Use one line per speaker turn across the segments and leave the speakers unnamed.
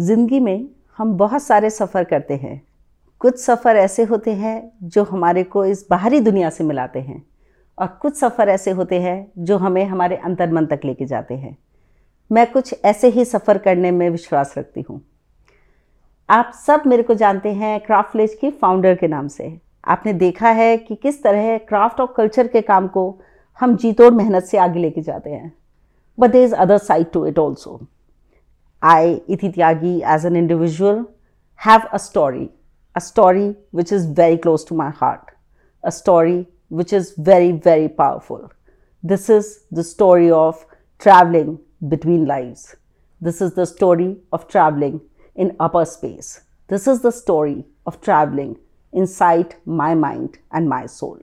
ज़िंदगी में हम बहुत सारे सफ़र करते हैं। कुछ सफ़र ऐसे होते हैं जो हमारे को इस बाहरी दुनिया से मिलाते हैं और कुछ सफ़र ऐसे होते हैं जो हमें हमारे अंतर मन तक लेके जाते हैं। मैं कुछ ऐसे ही सफ़र करने में विश्वास रखती हूँ। आप सब मेरे को जानते हैं क्राफ्ट विलेज की फाउंडर के नाम से। आपने देखा है कि किस तरह क्राफ्ट और कल्चर के काम को हम जीतोड़ मेहनत से आगे लेके जाते हैं। But there is other side to it also I, Iti Tyagi, as an individual, have a story, a story which is very close to my heart, a story which is very, very powerful. This is the story of traveling between lives. This is the story of traveling in upper space. This is the story of traveling inside my mind and my soul.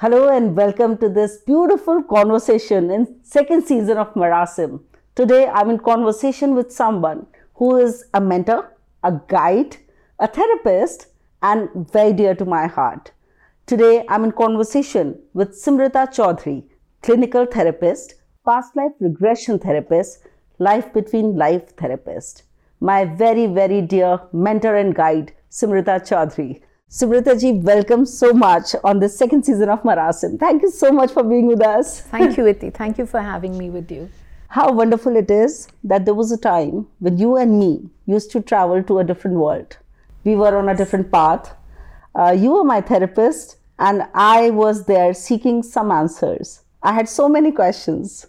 Hello and welcome to this beautiful conversation in second season of Marasim. Today I'm in conversation with someone who is a mentor, a guide, a therapist and very dear to my heart. Today I'm in conversation with Simrita Chaudhary, clinical therapist, past life regression therapist, life between life therapist. My very very dear mentor and guide Simrita Chaudhary. Simrita ji, welcome so much on the second season of Marasim. Thank you so much for being with us.
Thank you, Iti. Thank you for having me with you.
How wonderful it is that there was a time when you and me used to travel to a different world. We were on a different path. Uh, you were my therapist, and I was there seeking some answers. I had so many questions.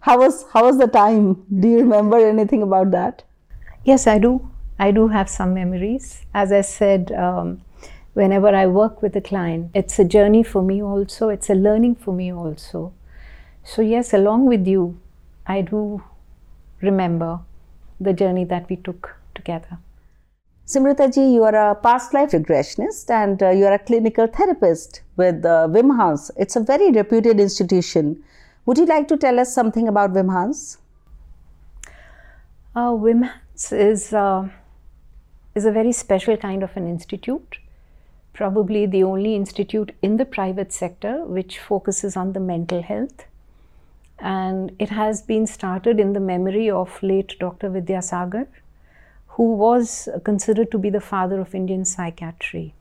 How was how was the time? Do you remember anything about that?
Yes, I do. I do have some memories. As I said, um, whenever I work with a client. It's a journey for me also, it's a learning for me also. So, yes, along with you, I do remember the journey that we took together.
Simrita ji, you are a past life regressionist and uh, you are a clinical therapist with uh, VIMHANS. It's a very reputed institution. Would you like to tell us something about VIMHANS?
Uh, VIMHANS is, uh, is a very special kind of an institute probably the only institute in the private sector which focuses on the mental health. And it has been started in the memory of late Dr. Vidyasagar, who was considered to be the father of Indian psychiatry.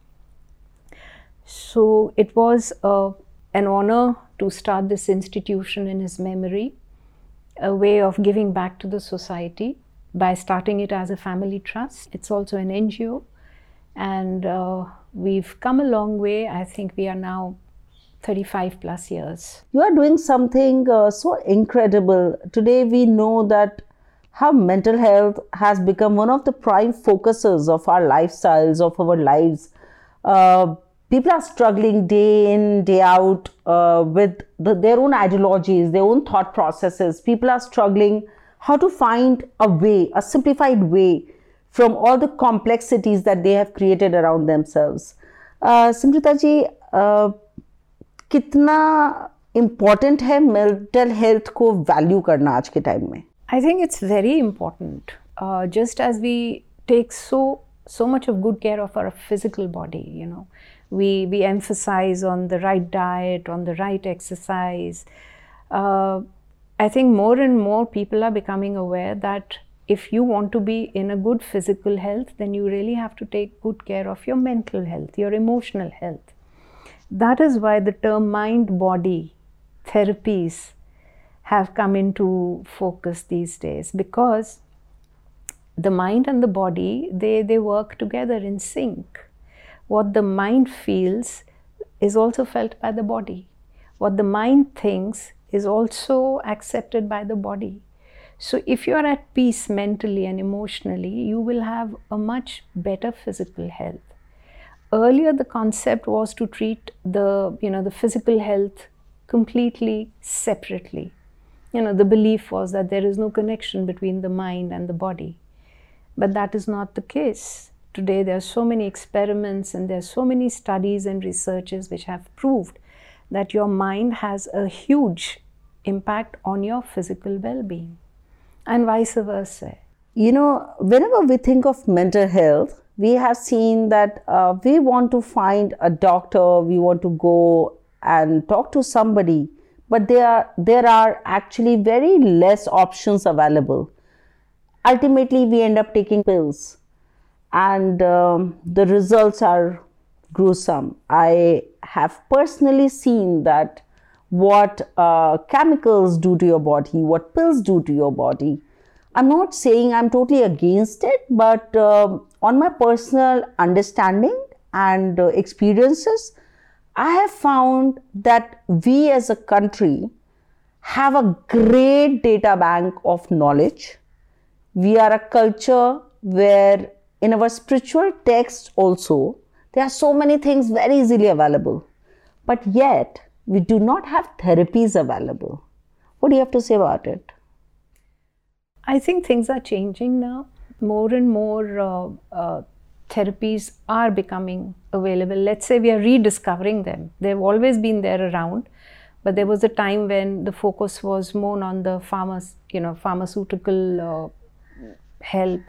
So it was uh, an honor to start this institution in his memory, a way of giving back to the society by starting it as a family trust. It's also an NGO, and uh, we've come a long way. I think we are now 35 plus years.
You are doing something uh, so incredible. Today, we know that how mental health has become one of the prime focuses of our lifestyles, of our lives. Uh, people are struggling day in, day out uh, with the, their own ideologies, their own thought processes. People are struggling how to find a way, a simplified way from all the complexities that they have created around themselves. Uh, Simrita ji, uh, कितना important है mental health को value करना आज के time में
I think it's very important just as we take so so much of good care of our physical body you know we we emphasize on the right diet on the right exercise uh, i think more and more people are becoming aware that if you want to be in a good physical health, then you really have to take good care of your mental health, your emotional health. That is why the term mind body therapies have come into focus these days because the mind and the body they, they work together in sync. What the mind feels is also felt by the body. What the mind thinks is also accepted by the body. So, if you are at peace mentally and emotionally, you will have a much better physical health. Earlier, the concept was to treat the, you know, the physical health completely separately. You know, the belief was that there is no connection between the mind and the body. But that is not the case. Today, there are so many experiments and there are so many studies and researches which have proved that your mind has a huge impact on your physical well being. And vice versa.
You know, whenever we think of mental health, we have seen that uh, we want to find a doctor, we want to go and talk to somebody, but there are, there are actually very less options available. Ultimately, we end up taking pills, and um, the results are gruesome. I have personally seen that what uh, chemicals do to your body, what pills do to your body. I'm not saying I'm totally against it, but uh, on my personal understanding and uh, experiences, I have found that we as a country have a great data bank of knowledge. We are a culture where, in our spiritual texts, also, there are so many things very easily available. But yet, we do not have therapies available. What do you have to say about it?
I think things are changing now. More and more uh, uh, therapies are becoming available. Let's say we are rediscovering them. They've always been there around, but there was a time when the focus was more on the pharma, you know, pharmaceutical uh, help,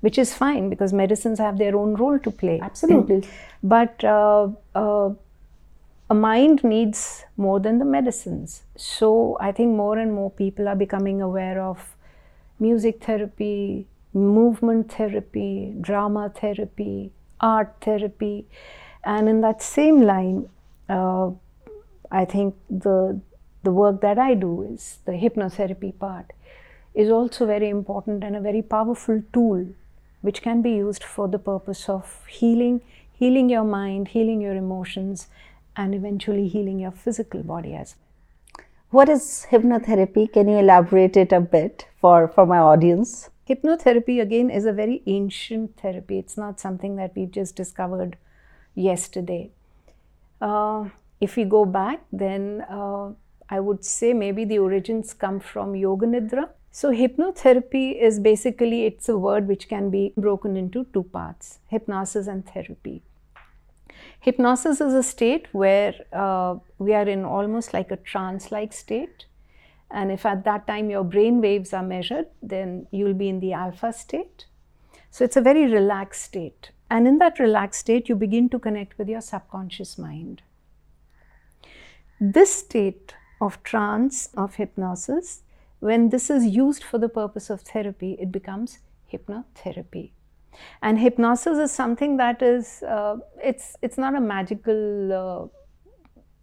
which is fine because medicines have their own role to play.
Absolutely.
but uh, uh, a mind needs more than the medicines. So I think more and more people are becoming aware of music therapy, movement therapy, drama therapy, art therapy. And in that same line, uh, I think the the work that I do is the hypnotherapy part is also very important and a very powerful tool which can be used for the purpose of healing, healing your mind, healing your emotions, and eventually healing your physical body as well.
What is hypnotherapy? Can you elaborate it a bit for, for my audience?
Hypnotherapy, again, is a very ancient therapy. It's not something that we've just discovered yesterday. Uh, if we go back, then uh, I would say maybe the origins come from Yoga Nidra. So hypnotherapy is basically it's a word which can be broken into two parts: hypnosis and therapy. Hypnosis is a state where uh, we are in almost like a trance like state. And if at that time your brain waves are measured, then you'll be in the alpha state. So it's a very relaxed state. And in that relaxed state, you begin to connect with your subconscious mind. This state of trance, of hypnosis, when this is used for the purpose of therapy, it becomes hypnotherapy and hypnosis is something that is uh, it's it's not a magical uh,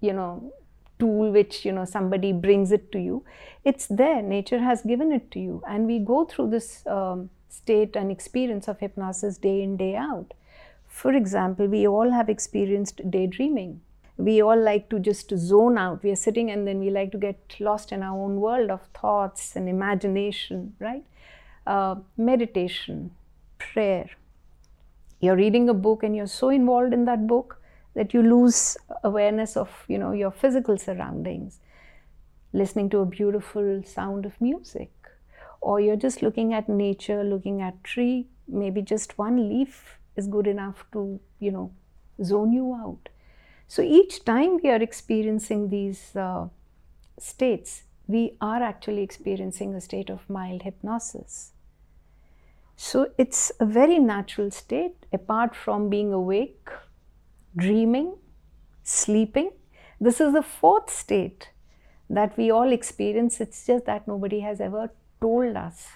you know tool which you know somebody brings it to you. It's there. Nature has given it to you. And we go through this um, state and experience of hypnosis day in day out. For example we all have experienced daydreaming. We all like to just zone out. We are sitting and then we like to get lost in our own world of thoughts and imagination right? Uh, meditation prayer. You're reading a book and you're so involved in that book that you lose awareness of you know your physical surroundings. Listening to a beautiful sound of music, or you're just looking at nature, looking at tree. Maybe just one leaf is good enough to you know zone you out. So each time we are experiencing these uh, states, we are actually experiencing a state of mild hypnosis. So it's a very natural state apart from being awake, dreaming, sleeping. This is the fourth state that we all experience. It's just that nobody has ever told us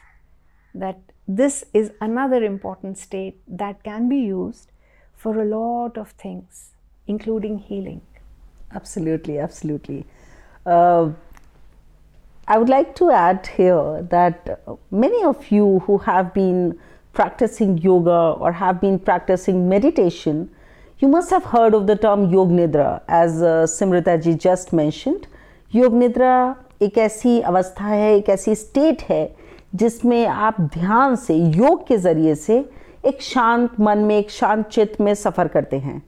that this is another important state that can be used for a lot of things, including healing.
Absolutely, absolutely. Uh, I would like to add here that many of you who have been practicing yoga or have been practicing meditation, you must have heard of the term Yog Nidra, as uh, Simrita ji just mentioned. योग निद्रा एक ऐसी अवस्था है एक ऐसी state है जिसमें आप ध्यान से योग के ज़रिए से एक शांत मन में एक शांत चित्त में सफ़र करते हैं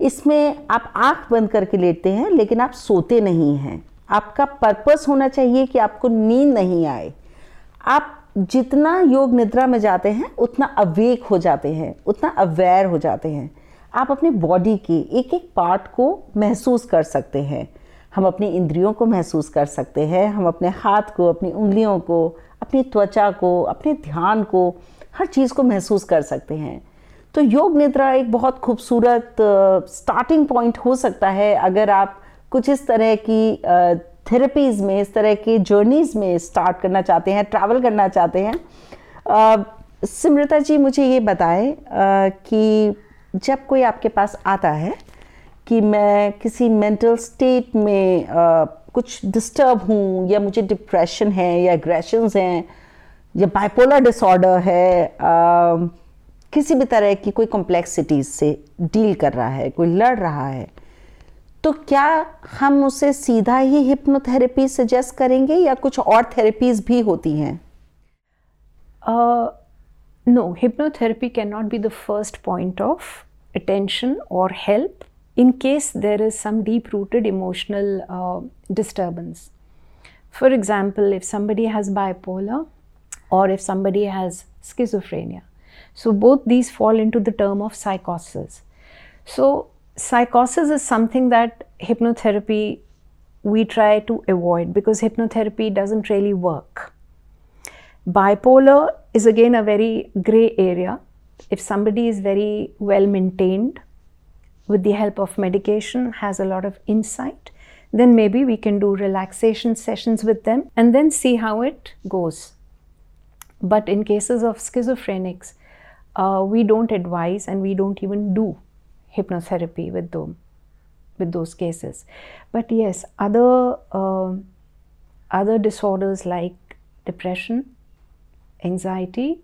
इसमें आप आँख बंद करके लेटते हैं लेकिन आप सोते नहीं हैं आपका पर्पस होना चाहिए कि आपको नींद नहीं आए। आप जितना योग निद्रा में जाते हैं, उतना अवेक हो जाते हैं, उतना अवेयर हो जाते हैं। आप अपने बॉडी के एक एक पार्ट को महसूस कर सकते हैं। हम अपनी इंद्रियों को महसूस कर सकते हैं, हम अपने हाथ को, अपनी उंगलियों को, अपनी त्वचा को, अपने ध्यान को, हर चीज़ को महसूस कर सकते हैं। तो योग निद्रा एक बहुत खूबसूरत स्टार्टिंग पॉइंट हो सकता है। अगर आप कुछ इस तरह की थेरेपीज़ में इस तरह की जर्नीज़ में स्टार्ट करना चाहते हैं ट्रैवल करना चाहते हैं। सिमृता जी मुझे ये बताएँ कि जब कोई आपके पास आता है कि मैं किसी मेंटल स्टेट में आ, कुछ डिस्टर्ब हूँ या मुझे डिप्रेशन है या एग्रेशंस हैं या बाइपोलर डिसऑर्डर है आ, किसी भी तरह की कोई कॉम्प्लेक्सिटीज से डील कर रहा है कोई लड़ रहा है तो क्या हम उसे सीधा ही हिप्नोथेरेपी सजेस्ट करेंगे या कुछ और थेरेपीज भी होती हैं?
No hypnotherapy can not be the first point of attention और help in case there is some deep rooted emotional disturbance for example if somebody has bipolar और if somebody has schizophrenia so both these fall into the term of साइकोसिस so psychosis is something that hypnotherapy we try to avoid because hypnotherapy doesn't really work. Bipolar is again a very gray area. If somebody is very well maintained with the help of medication, has a lot of insight, then maybe we can do relaxation sessions with them and then see how it goes. But in cases of schizophrenics, uh, we don't advise and we don't even do hypnotherapy with them with those cases. But yes other uh, other disorders like depression anxiety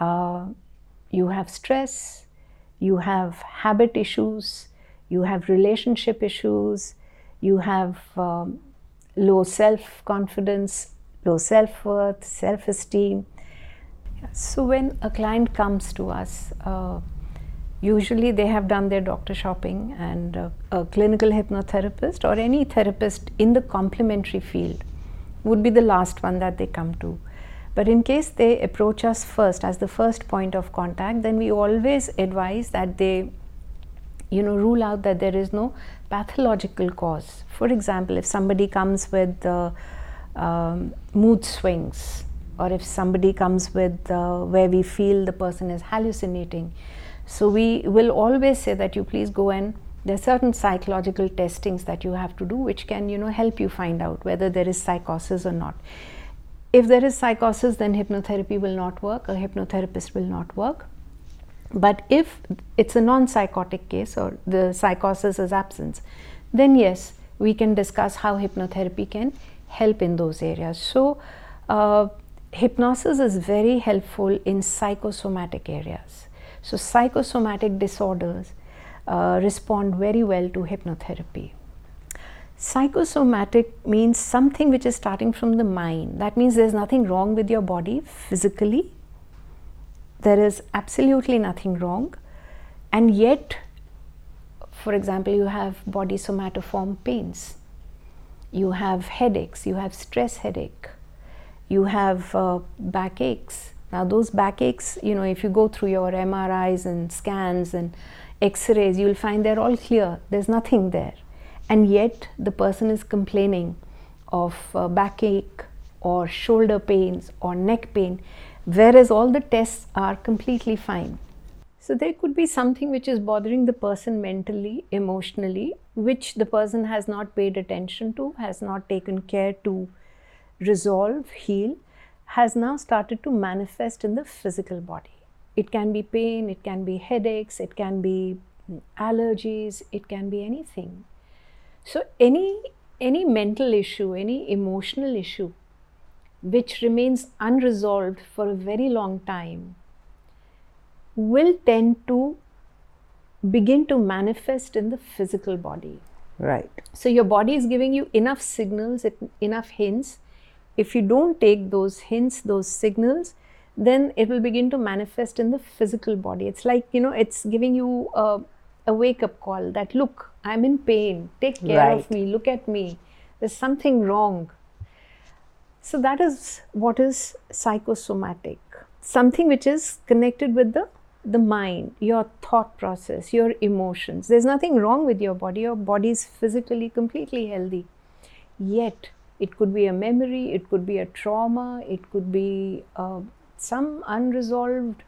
uh, you have stress you have habit issues you have relationship issues you have um, low self confidence low self worth self esteem so when a client comes to us, uh, usually they have done their doctor shopping and uh, a clinical hypnotherapist or any therapist in the complementary field would be the last one that they come to. But in case they approach us first as the first point of contact, then we always advise that they you know rule out that there is no pathological cause. For example, if somebody comes with uh, um, mood swings or if somebody comes with uh, where we feel the person is hallucinating. So we will always say that you please go and there are certain psychological testings that you have to do which can you know help you find out whether there is psychosis or not. If there is psychosis then hypnotherapy will not work, a hypnotherapist will not work. But if it's a non-psychotic case or the psychosis is absence, then yes, we can discuss how hypnotherapy can help in those areas. So uh, hypnosis is very helpful in psychosomatic areas. So, psychosomatic disorders uh, respond very well to hypnotherapy. Psychosomatic means something which is starting from the mind. That means there's nothing wrong with your body physically. There is absolutely nothing wrong. And yet, for example, you have body somatoform pains, you have headaches, you have stress headache, you have uh, backaches. Now, those backaches, you know, if you go through your MRIs and scans and x rays, you'll find they're all clear, there's nothing there. And yet, the person is complaining of uh, backache or shoulder pains or neck pain, whereas all the tests are completely fine. So, there could be something which is bothering the person mentally, emotionally, which the person has not paid attention to, has not taken care to resolve, heal, has now started to manifest in the physical body. It can be pain, it can be headaches, it can be allergies, it can be anything. So, any, any mental issue, any emotional issue which remains unresolved for a very long time will tend to begin to manifest in the physical body.
Right.
So, your body is giving you enough signals, enough hints if you don't take those hints, those signals, then it will begin to manifest in the physical body. It's like, you know, it's giving you a, a wake up call that, look, I'm in pain, take care right. of me, look at me, there's something wrong. So, that is what is psychosomatic, something which is connected with the the mind, your thought process, your emotions. There's nothing wrong with your body. Your body is physically completely healthy. Yet, it could be a memory, it could be a trauma, it could be uh, some unresolved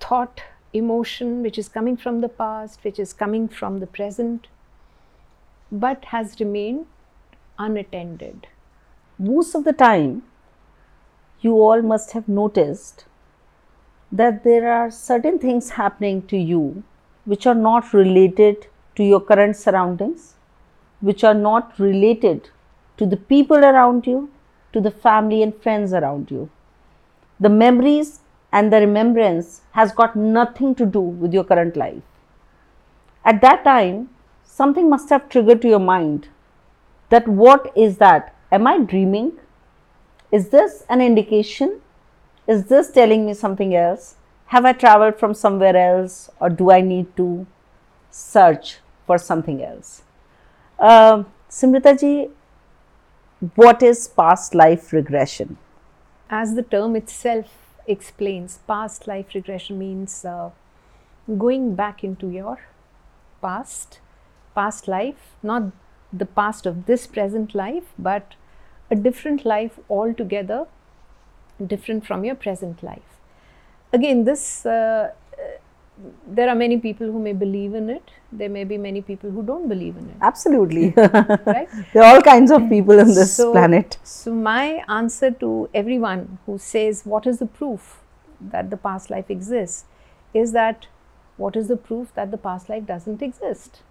thought, emotion which is coming from the past, which is coming from the present, but has remained unattended.
Most of the time, you all must have noticed that there are certain things happening to you which are not related to your current surroundings, which are not related to the people around you, to the family and friends around you. The memories and the remembrance has got nothing to do with your current life. At that time, something must have triggered to your mind that what is that? Am I dreaming? Is this an indication is this telling me something else? Have I traveled from somewhere else or do I need to search for something else? Uh, Simrita ji, what is past life regression?
As the term itself explains, past life regression means uh, going back into your past, past life, not the past of this present life, but a different life altogether different from your present life. Again, this uh, there are many people who may believe in it. There may be many people who don't believe in it.
Absolutely, right? There are all kinds of people in this
so,
planet.
So my answer to everyone who says, "What is the proof that the past life exists?" is that what is the proof that the past life doesn't exist?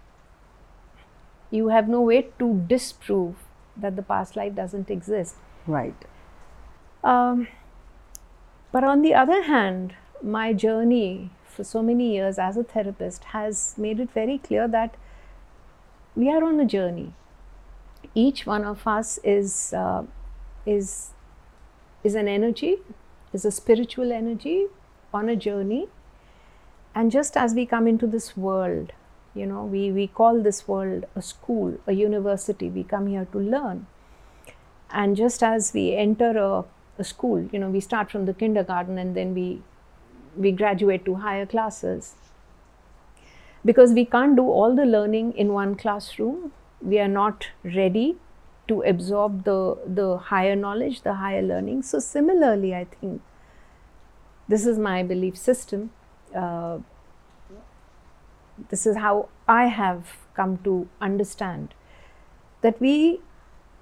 You have no way to disprove that the past life doesn't exist.
Right.
Um, but on the other hand, my journey for so many years as a therapist has made it very clear that we are on a journey. Each one of us is uh, is is an energy, is a spiritual energy on a journey. And just as we come into this world, you know, we, we call this world a school, a university, we come here to learn. And just as we enter a a school. You know, we start from the kindergarten and then we we graduate to higher classes. Because we can't do all the learning in one classroom, we are not ready to absorb the the higher knowledge, the higher learning. So similarly, I think this is my belief system. Uh, this is how I have come to understand that we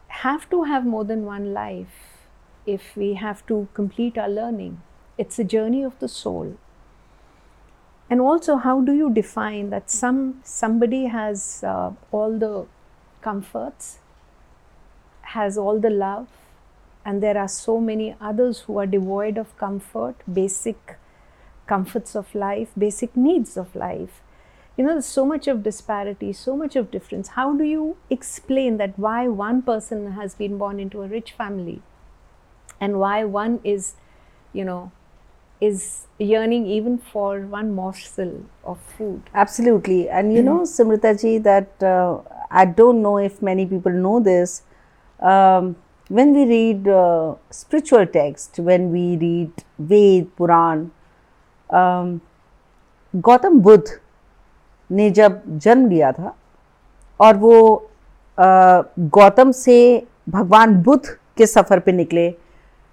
have to have more than one life if we have to complete our learning. It's a journey of the soul. And also, how do you define that some somebody has uh, all the comforts, has all the love, and there are so many others who are devoid of comfort, basic comforts of life, basic needs of life. You know, there's so much of disparity, so much of difference. How do you explain that why one person has been born into a rich family and why one is, you know, is yearning even for one morsel of food.
Absolutely. And you know, Simrita ji, that uh, I don't know if many people know this. Um, when we read uh, spiritual text, when we read Ved, Puran, um, Gautam Buddha ने जब जन्म लिया था और वो गौतम से भगवान बुद्ध के सफ़र पे निकले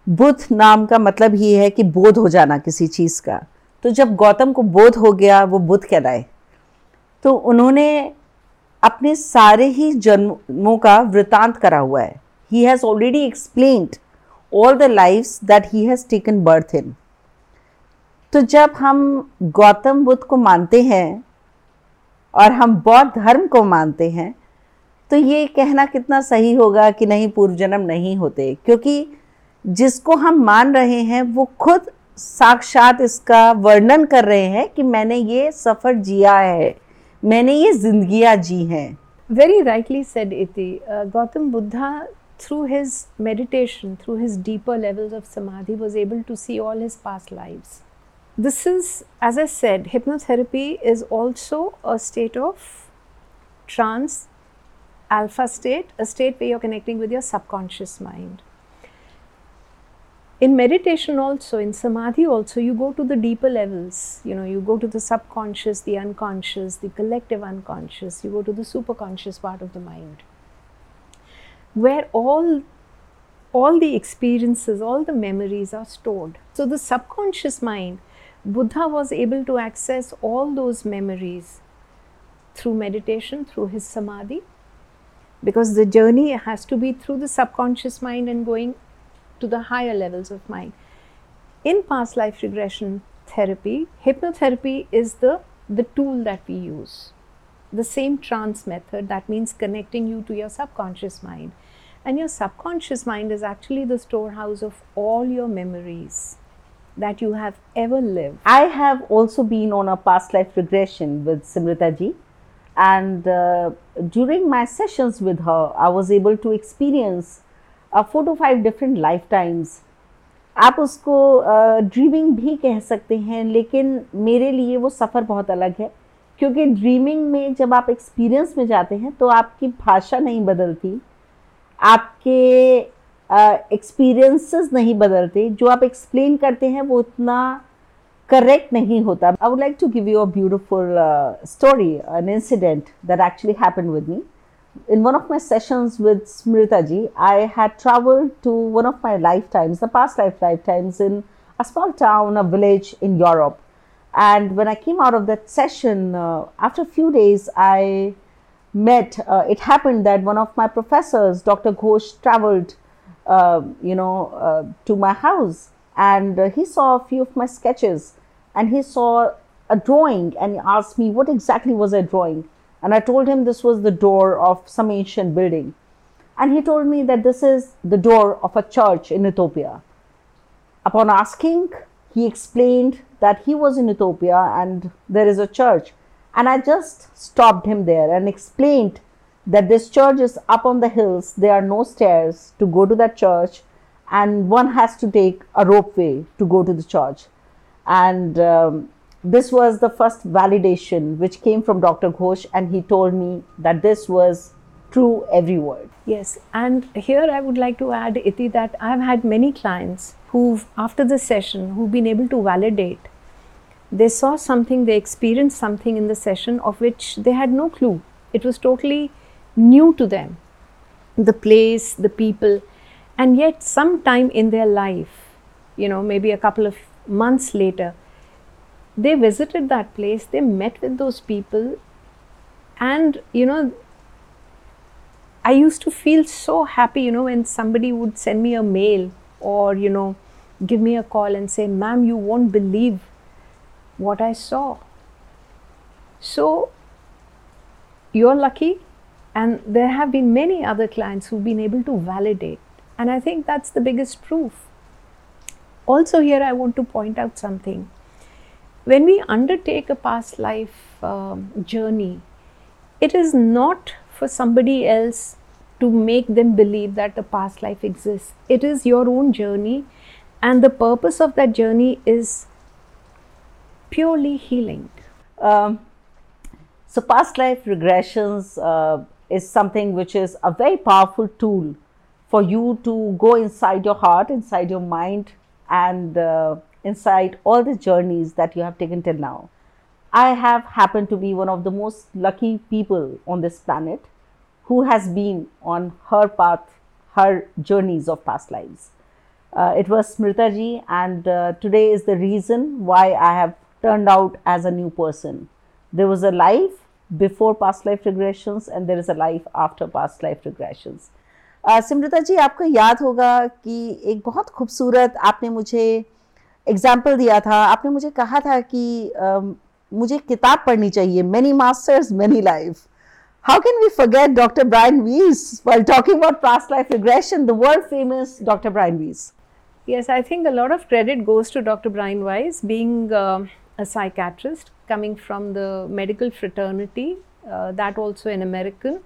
बुद्ध नाम का मतलब ही है कि बोध हो जाना किसी चीज़ का। तो जब गौतम को बोध हो गया, वो बुद्ध कहलाए। तो उन्होंने अपने सारे ही जन्मों का वृतांत करा हुआ है। He has already explained all the lifes that he has taken birth in तो जब हम गौतम बुद्ध को मानते हैं और हम बौद्ध धर्म को मानते हैं तो ये कहना कितना सही होगा कि नहीं पूर्व जन्म नहीं होते। क्योंकि जिसको हम मान रहे हैं, वो खुद साक्षात इसका वर्णन कर रहे हैं कि मैंने ये सफ़र जिया है, मैंने ये जिंदगियाँ जी हैं।
वेरी राइटली सेड इति Gautam Buddha through his meditation through his deeper levels of samadhi was able to see all his past lives this is as a said hypnotherapy is also a state of trance alpha state a state पे you are connecting with your subconscious mind in meditation also in samadhi also you go to the deeper levels. You know you go to the subconscious the unconscious the collective unconscious. You go to the superconscious part of the mind. Where all all the experiences all the memories are stored. So the subconscious mind buddha was able to access all those memories through meditation through his samadhi because the journey has to be through the subconscious mind and going to the higher levels of mind. In past life regression therapy, hypnotherapy is the, the tool that we use. The same trance method, that means connecting you to your subconscious mind. And your subconscious mind is actually the storehouse of all your memories that you have ever lived.
I have also been on a past life regression with Simrita ji and uh, during my sessions with her i was able to experience four two five different lifetimes आप उसको uh, dreaming भी कह सकते हैं, लेकिन मेरे लिए वो सफ़र बहुत अलग है, क्योंकि ड्रीमिंग में जब आप एक्सपीरियंस में जाते हैं तो आपकी भाषा नहीं बदलती, आपके uh, एक्सपीरियंसेस नहीं बदलते, जो आप एक्सप्लेन करते हैं वो उतना करेक्ट नहीं होता। I would like to give you a beautiful story an incident that actually happen with me In one of my sessions with Smrita ji, I had traveled to one of my lifetimes, the past life lifetimes, in a small town, a village in Europe. And when I came out of that session, uh, after a few days, I met, uh, it happened that one of my professors, Dr. Ghosh, traveled, uh, you know, uh, to my house and uh, he saw a few of my sketches and he saw a drawing and he asked me what exactly was I drawing and I told him this was the door of some ancient building. And he told me that this is the door of a church in Ethiopia. Upon asking he explained that he was in Ethiopia and there is a church. And I just stopped him there and explained that this church is up on the hills. There are no stairs to go to that church. And one has to take a ropeway to go to the church. And um, this was the first validation which came from Dr. Ghosh, and he told me that this was true every word.
Yes, and here I would like to add, Iti, that I've had many clients who've, after the session, who've been able to validate. They saw something, they experienced something in the session of which they had no clue. It was totally new to them. The place, the people, and yet, sometime in their life, you know, maybe a couple of months later, they visited that place, they met with those people, and you know, I used to feel so happy, you know, when somebody would send me a mail or, you know, give me a call and say, Ma'am, you won't believe what I saw. So, you're lucky, and there have been many other clients who've been able to validate and I think that's the biggest proof. Also, here I want to point out something. When we undertake a past life um, journey, it is not for somebody else to make them believe that the past life exists. It is your own journey, and the purpose of that journey is purely healing. Um,
so, past life regressions uh, is something which is a very powerful tool for you to go inside your heart, inside your mind, and uh, inside all the journeys that you have taken till now. I have happened to be one of the most lucky people on this planet who has been on her path, her journeys of past lives. Uh, it was Smrita ji, and uh, today is the reason why I have turned out as a new person. There was a life before past life regressions, and there is a life after past life regressions. सिमृता जी आपको याद होगा कि एक बहुत खूबसूरत आपने मुझे example दिया था आपने मुझे कहा था कि आ, मुझे किताब पढ़नी चाहिए many masters many life How can we forget Dr. Brian Weiss while talking about past life regression, the world famous Dr. Brian Weiss?
Yes, I think a lot of credit goes to Dr. Brian Weiss, being uh, a psychiatrist, coming from the medical fraternity, uh, that also an American.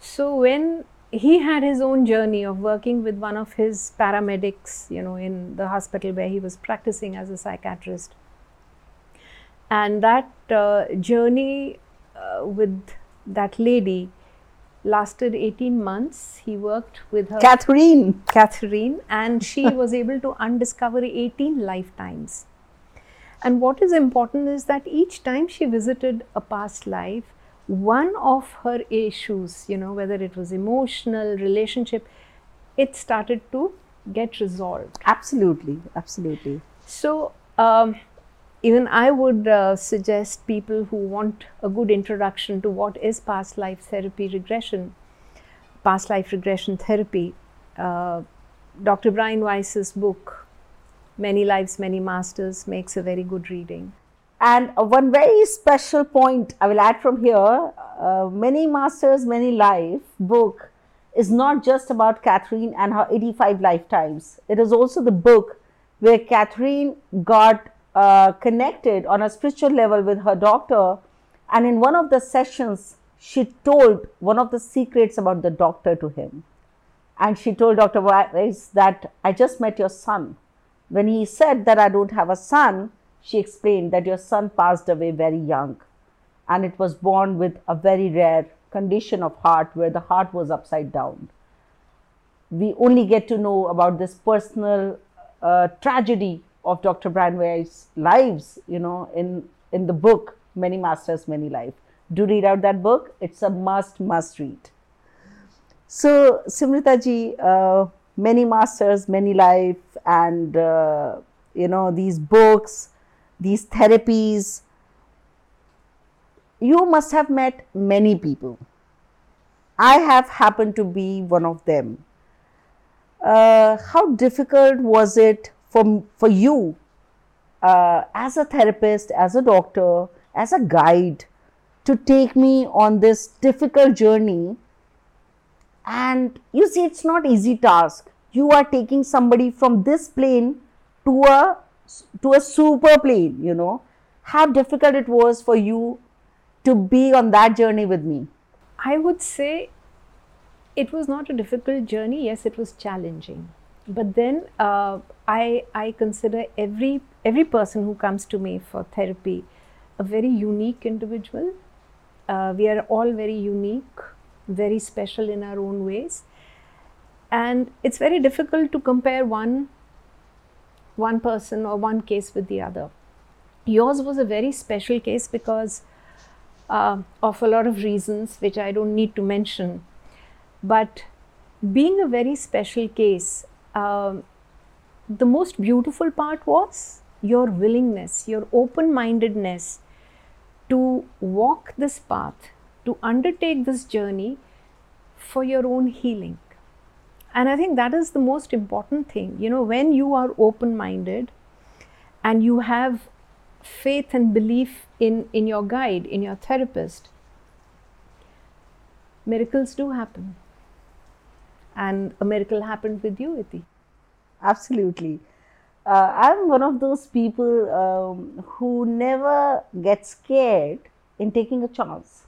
So, when he had his own journey of working with one of his paramedics, you know, in the hospital where he was practicing as a psychiatrist. And that uh, journey uh, with that lady lasted 18 months. He worked with her,
Catherine.
Catherine, and she was able to undiscover 18 lifetimes. And what is important is that each time she visited a past life, one of her issues, you know, whether it was emotional, relationship, it started to get resolved.
Absolutely, absolutely.
So, um, even I would uh, suggest people who want a good introduction to what is past life therapy regression, past life regression therapy. Uh, Dr. Brian Weiss's book, Many Lives, Many Masters, makes a very good reading.
And one very special point I will add from here uh, Many Masters, Many Life book is not just about Catherine and her 85 lifetimes. It is also the book where Catherine got uh, connected on a spiritual level with her doctor. And in one of the sessions, she told one of the secrets about the doctor to him. And she told Dr. Weiss that I just met your son. When he said that I don't have a son, she explained that your son passed away very young and it was born with a very rare condition of heart where the heart was upside down. We only get to know about this personal uh, tragedy of Dr. Brian Weiss' lives, you know, in, in the book, Many Masters, Many Life. Do read out that book. It's a must, must read. So, Simrita ji, uh, Many Masters, Many Life, and, uh, you know, these books, these therapies, you must have met many people. I have happened to be one of them. Uh, how difficult was it for, for you uh, as a therapist, as a doctor, as a guide to take me on this difficult journey? And you see, it's not easy task. You are taking somebody from this plane to a to a super plane, you know. How difficult it was for you to be on that journey with me?
I would say it was not a difficult journey. Yes, it was challenging. But then uh, I, I consider every, every person who comes to me for therapy a very unique individual. Uh, we are all very unique, very special in our own ways. And it's very difficult to compare one, one person or one case with the other. Yours was a very special case because uh, of a lot of reasons, which I don't need to mention. But being a very special case, um, the most beautiful part was your willingness, your open mindedness to walk this path, to undertake this journey for your own healing. And I think that is the most important thing. You know, when you are open minded and you have faith and belief in, in your guide, in your therapist, miracles do happen. And a miracle happened with you, Iti.
Absolutely. Uh, I'm one of those people um, who never get scared in taking a chance,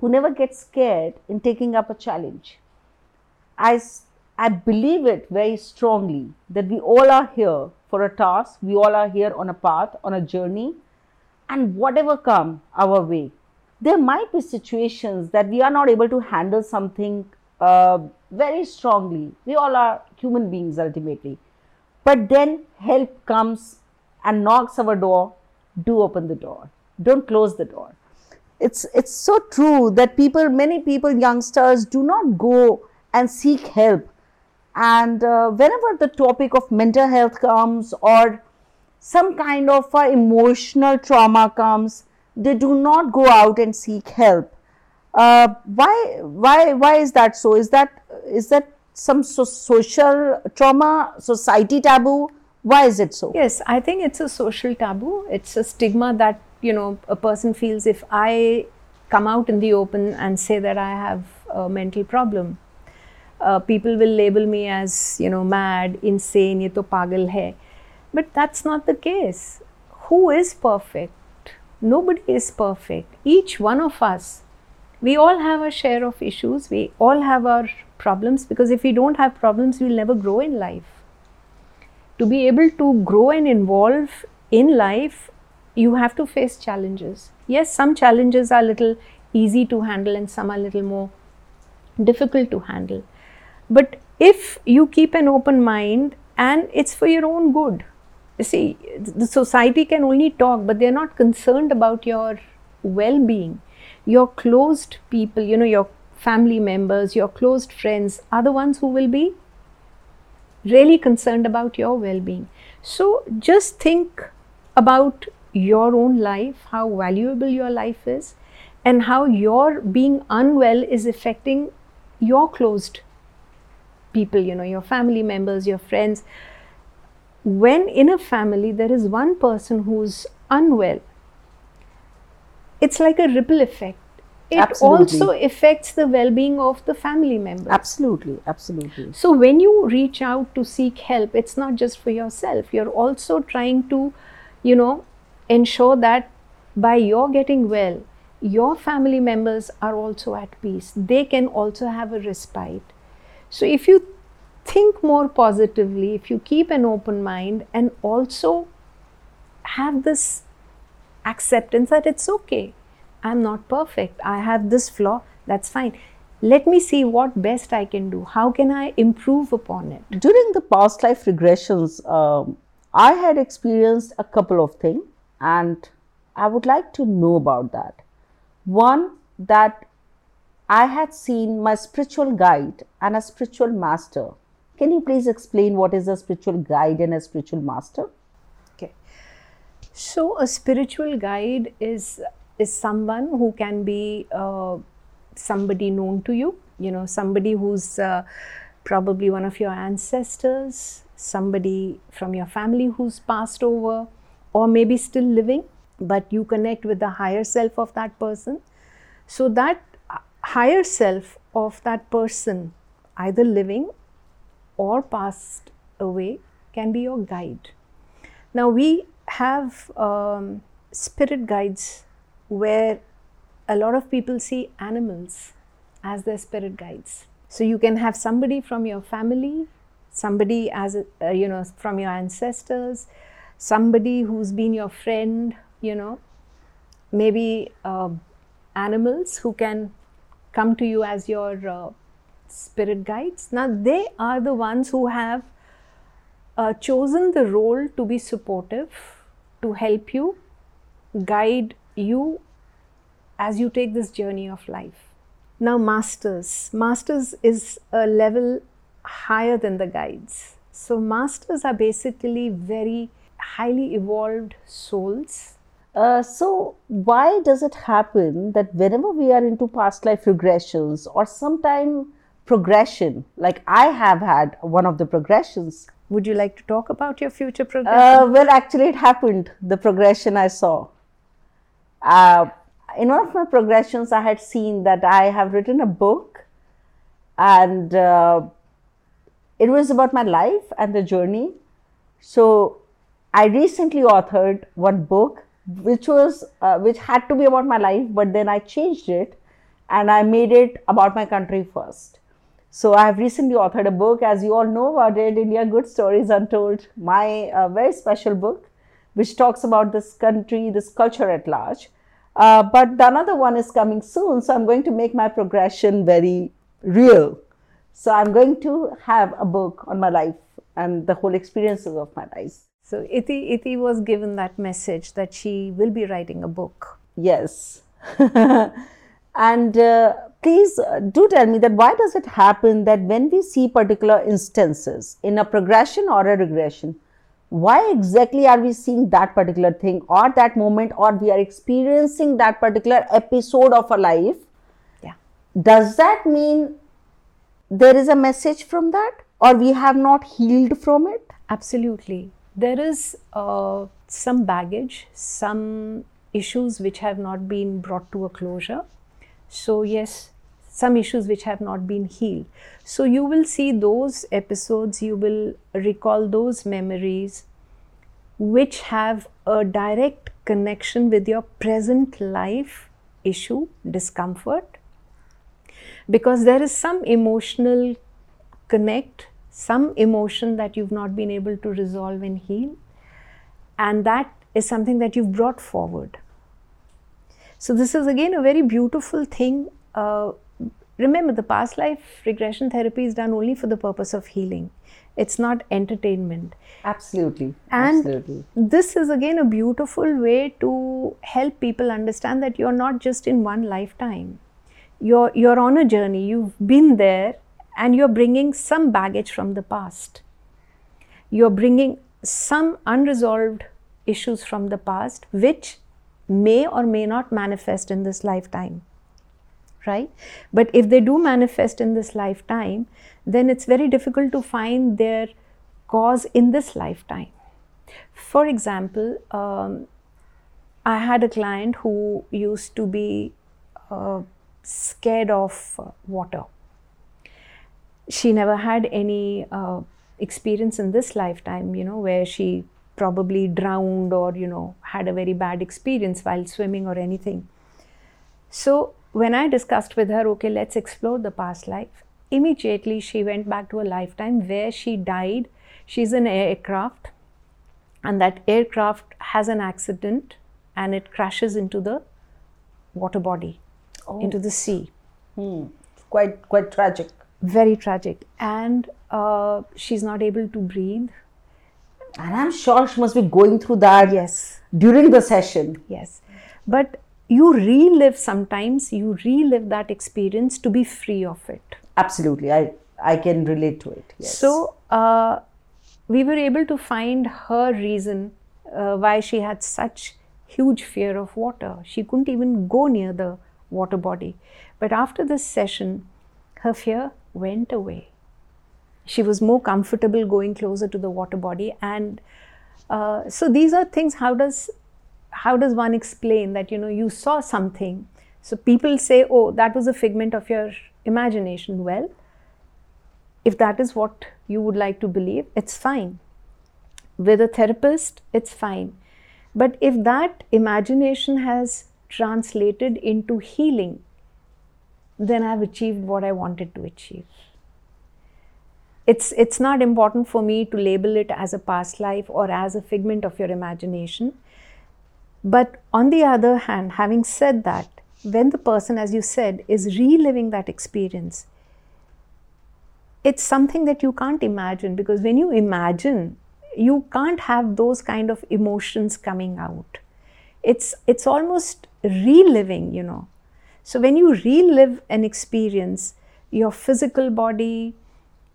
who never get scared in taking up a challenge. I, I believe it very strongly that we all are here for a task, we all are here on a path, on a journey, and whatever come our way, there might be situations that we are not able to handle something uh, very strongly. We all are human beings ultimately. But then help comes and knocks our door. Do open the door. Don't close the door. It's it's so true that people, many people, youngsters, do not go and seek help. And uh, whenever the topic of mental health comes or some kind of uh, emotional trauma comes, they do not go out and seek help. Uh, why, why, why is that so? Is that, is that some so social trauma, society taboo? Why is it so?
Yes, I think it's a social taboo. It's a stigma that, you know, a person feels if I come out in the open and say that I have a mental problem, Uh, people will label me as, you know, mad, insane, ye to pagal hai. But that's not the case. Who is perfect? Nobody is perfect. Each one of us, we all have a share of issues. We all have our problems because if we don't have problems, we'll never grow in life. To be able to grow and evolve in life, you have to face challenges. Yes, some challenges are little easy to handle and some are little more difficult to handle. But if you keep an open mind and it's for your own good, you see, the society can only talk, but they're not concerned about your well being. Your closed people, you know, your family members, your closed friends are the ones who will be really concerned about your well being. So just think about your own life, how valuable your life is, and how your being unwell is affecting your closed people, you know, your family members, your friends. When in a family there is one person who's unwell, it's like a ripple effect. It
Absolutely.
also affects the well being of the family members.
Absolutely, absolutely.
So when you reach out to seek help, it's not just for yourself. You're also trying to, you know, ensure that by your getting well, your family members are also at peace. They can also have a respite. So if you think more positively, if you keep an open mind and also have this acceptance that it's okay. I'm not perfect. I have this flaw. That's fine. Let me see what best I can do. How can I improve upon it?
During the past life regressions, um, I had experienced a couple of things, and I would like to know about that. One, that I had seen my spiritual guide and a spiritual master. Can you please explain what is a spiritual guide and a spiritual master?
Okay. So a spiritual guide is is someone who can be uh, somebody known to you. You know, somebody who's uh, probably one of your ancestors, somebody from your family who's passed over, or maybe still living, but you connect with the higher self of that person. So that higher self of that person, either living or passed away, can be your guide. Now, we have um, spirit guides where a lot of people see animals as their spirit guides. So, you can have somebody from your family, somebody as a, uh, you know from your ancestors, somebody who's been your friend, you know, maybe uh, animals who can come to you as your uh, spirit guides. Now, they are the ones who have uh, chosen the role to be supportive, to help you, guide you as you take this journey of life. Now, masters. Masters is a level higher than the guides. So, masters are basically very highly evolved souls.
Uh, so, why does it happen that whenever we are into past life regressions or sometime progression, like I have had one of the progressions,
Would you like to talk about your future progression?
Uh, well, actually, it happened. The progression I saw. Uh, in one of my progressions, I had seen that I have written a book, and uh, it was about my life and the journey. So, I recently authored one book, which was uh, which had to be about my life, but then I changed it, and I made it about my country first. So I have recently authored a book, as you all know about it, India Good Stories Untold, my uh, very special book, which talks about this country, this culture at large. Uh, but the another one is coming soon, so I'm going to make my progression very real. So I'm going to have a book on my life and the whole experiences of my life.
So, Iti, Iti was given that message that she will be writing a book.
Yes. and uh, please uh, do tell me that why does it happen that when we see particular instances in a progression or a regression, why exactly are we seeing that particular thing or that moment or we are experiencing that particular episode of a life?
Yeah.
Does that mean there is a message from that or we have not healed from it?
Absolutely. There is uh, some baggage, some issues which have not been brought to a closure. So, yes, some issues which have not been healed. So, you will see those episodes, you will recall those memories which have a direct connection with your present life issue, discomfort, because there is some emotional connect, some emotion that you've not been able to resolve and heal, and that is something that you've brought forward. So, this is again a very beautiful thing. Uh, remember the past life regression therapy is done only for the purpose of healing. It's not entertainment.
Absolutely.
And
absolutely.
this is again a beautiful way to help people understand that you're not just in one lifetime. You're you're on a journey. You've been there and you're bringing some baggage from the past. You're bringing some unresolved issues from the past which may or may not manifest in this lifetime right? But if they do manifest in this lifetime then it's very difficult to find their cause in this lifetime. For example um, i had a client who used to be uh, scared of uh, water she never had any uh, experience in this lifetime you know where she probably drowned or you know had a very bad experience while swimming or anything so when i discussed with her okay let's explore the past life immediately she went back to a lifetime where she died she's in an aircraft and that aircraft has an accident and it crashes into the water body oh. into the sea
hmm. quite quite tragic
very tragic. And uh, she's not able to breathe.
And i'm sure she must be going through that
yes.
during the session.
Yes. But you relive sometimes you relive that experience to be free of it.
Absolutely. I i can relate to it. Yes.
so uh, we were able to find her reason uh, why she had such huge fear of water. She couldn't even go near the water body. But after this session her fear went away. She was more comfortable going closer to the water body, and uh, so these are things. How does how does one explain that you know you saw something? So people say, "Oh, that was a figment of your imagination." Well, if that is what you would like to believe, it's fine. With a therapist, it's fine. But if that imagination has translated into healing, then I've achieved what I wanted to achieve. It's, it's not important for me to label it as a past life or as a figment of your imagination. But on the other hand, having said that, when the person, as you said, is reliving that experience, it's something that you can't imagine because when you imagine, you can't have those kind of emotions coming out. It's, it's almost reliving, you know so when you relive an experience, your physical body,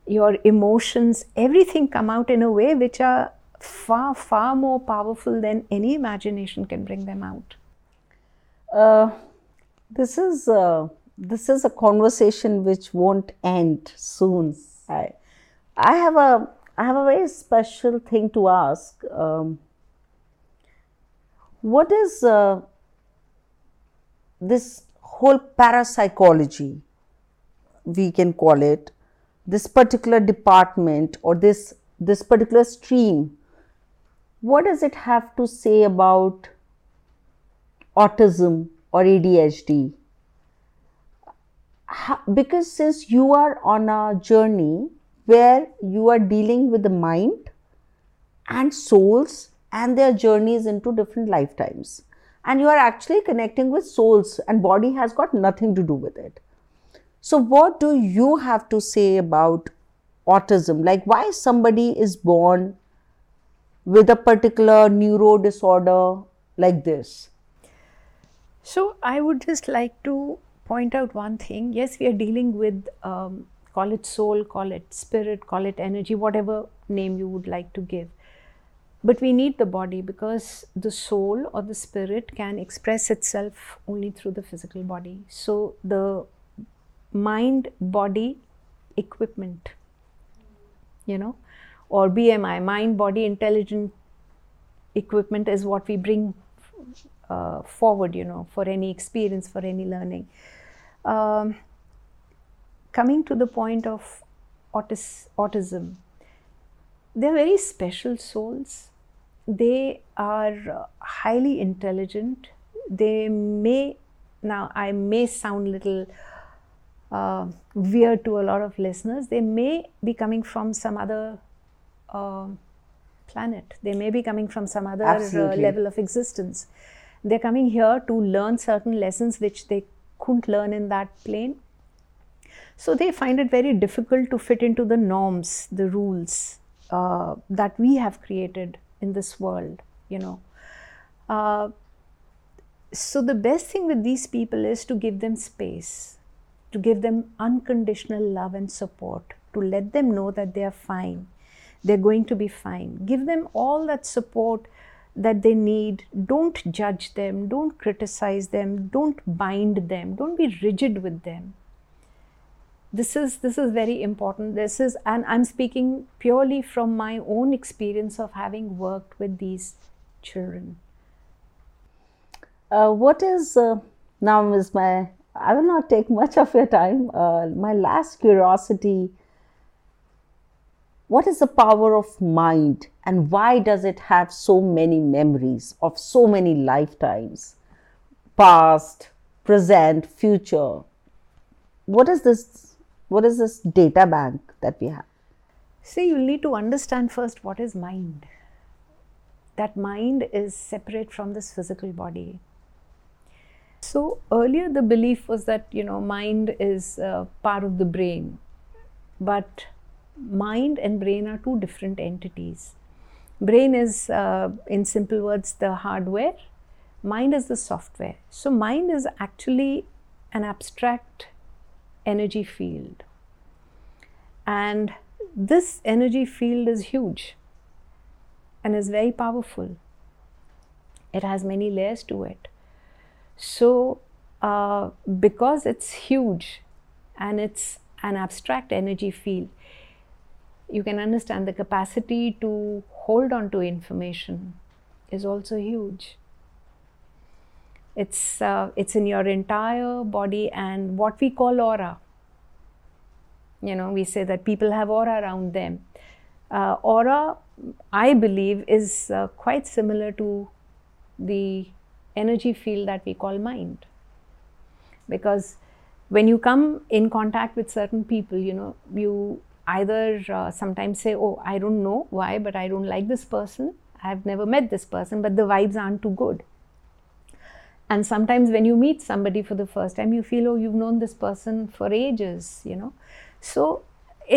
your emotions, everything come out in a way which are far, far more powerful than any imagination can bring them out.
Uh, this is this is a conversation which won't end soon. I, I have a I have a very special thing to ask. Um, what is uh, this whole parapsychology, we can call it, this particular department or this, this particular stream, what does it have to say about autism or ADHD? because since you are on a journey where you are dealing with the mind and souls and their journeys into different lifetimes and you are actually connecting with souls and body has got nothing to do with it. So what do you have to say about autism? Like why somebody is born with a particular neuro disorder like this?
So i would just like to point out one thing. Yes we are dealing with um, call it soul call it spirit call it energy whatever name you would like to give but we need the body because the soul or the spirit can express itself only through the physical body. So the mind body equipment, you know, or BMI, mind body intelligent equipment is what we bring uh, forward, you know, for any experience, for any learning. Um, coming to the point of autis- autism, they're very special souls they are highly intelligent. They may, now I may sound little uh, weird to a lot of listeners, they may be coming from some other uh, planet. They may be coming from some other uh, level of existence. They're coming here to learn certain lessons which they couldn't learn in that plane. So they find it very difficult to fit into the norms, the rules uh, that we have created in this world, you know. Uh, so the best thing with these people is to give them space, to give them unconditional love and support, to let them know that they are fine, they're going to be fine. Give them all that support that they need. Don't judge them, don't criticize them, don't bind them, don't be rigid with them. This is this is very important. This is and I'm speaking purely from my own experience of having worked with these children.
Uh, what is uh, now is my I will not take much of your time. Uh, my last curiosity what is the power of mind and why does it have so many memories of so many lifetimes past present future what is this what is this data bank that we have?
See you need to understand first what is mind. That mind is separate from this physical body. So earlier the belief was that you know mind is uh, part of the brain. But mind and brain are two different entities. Brain is, uh, in simple words, the hardware, mind is the software. So, mind is actually an abstract energy field. And this energy field is huge and is very powerful. It has many layers to it. So, uh, because it's huge and it's an abstract energy field, you can understand the capacity to hold on to information is also huge. It's, uh, it's in your entire body and what we call aura. You know, we say that people have aura around them. Uh, aura, I believe, is uh, quite similar to the energy field that we call mind. Because when you come in contact with certain people, you know, you either uh, sometimes say, Oh, I don't know why, but I don't like this person. I've never met this person, but the vibes aren't too good. And sometimes when you meet somebody for the first time, you feel, Oh, you've known this person for ages, you know. So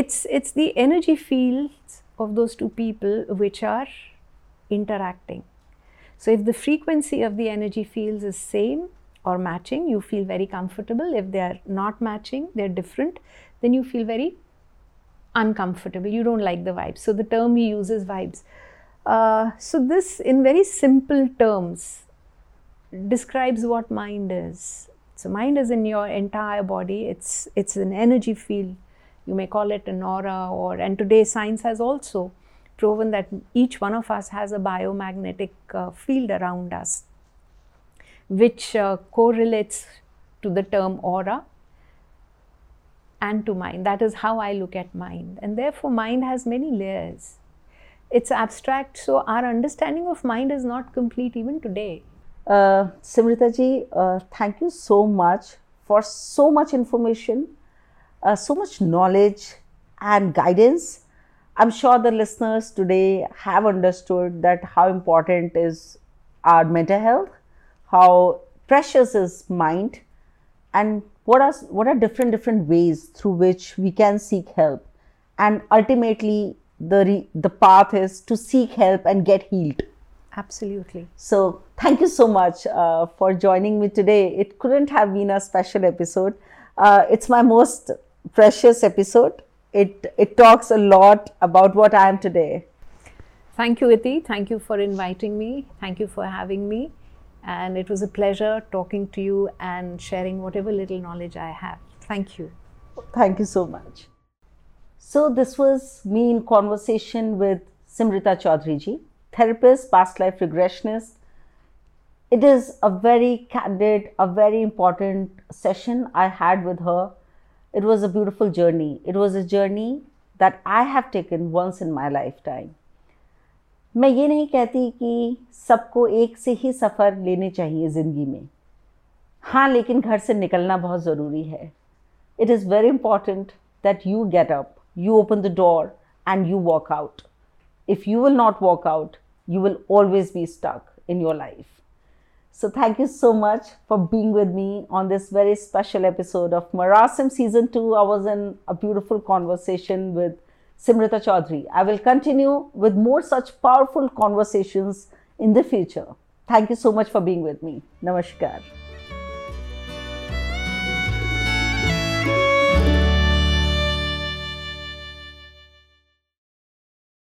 it's it's the energy fields of those two people which are interacting. So if the frequency of the energy fields is same or matching, you feel very comfortable. If they are not matching, they're different, then you feel very uncomfortable. You don't like the vibes. So the term he uses is vibes. Uh, so this, in very simple terms, describes what mind is. So mind is in your entire body. It's it's an energy field. You may call it an aura, or and today science has also proven that each one of us has a biomagnetic uh, field around us, which uh, correlates to the term aura and to mind. That is how I look at mind. And therefore, mind has many layers. It's abstract, so our understanding of mind is not complete even today.
Uh, Simrita ji, uh, thank you so much for so much information, uh, so much knowledge and guidance. I'm sure the listeners today have understood that how important is our mental health, how precious is mind, and what are what are different different ways through which we can seek help. And ultimately the re, the path is to seek help and get healed.
Absolutely.
So thank you so much uh, for joining me today it couldn't have been a special episode uh, it's my most precious episode it it talks a lot about what i am today
thank you iti thank you for inviting me thank you for having me and it was a pleasure talking to you and sharing whatever little knowledge I have. Thank you.
Thank you so much. So, this was me in conversation with Simrita Chaudhary ji, therapist, past life regressionist. It is a very candid, a very important session I had with her. It was a beautiful journey. It was a journey that I have taken once in my lifetime. मैं ये नहीं कहती कि सबको एक से ही सफ़र लेने चाहिए ज़िंदगी में हाँ लेकिन घर से निकलना बहुत ज़रूरी है it is very important that you get up you open the door and you walk out if you will not walk out you will always be stuck in your life. so, thank you so much for being with me on this very special episode of Marasim Season 2. I was in a beautiful conversation with Simrita Chaudhary. I will continue with more such powerful conversations in the future. Thank you so much for being with me. Namaskar.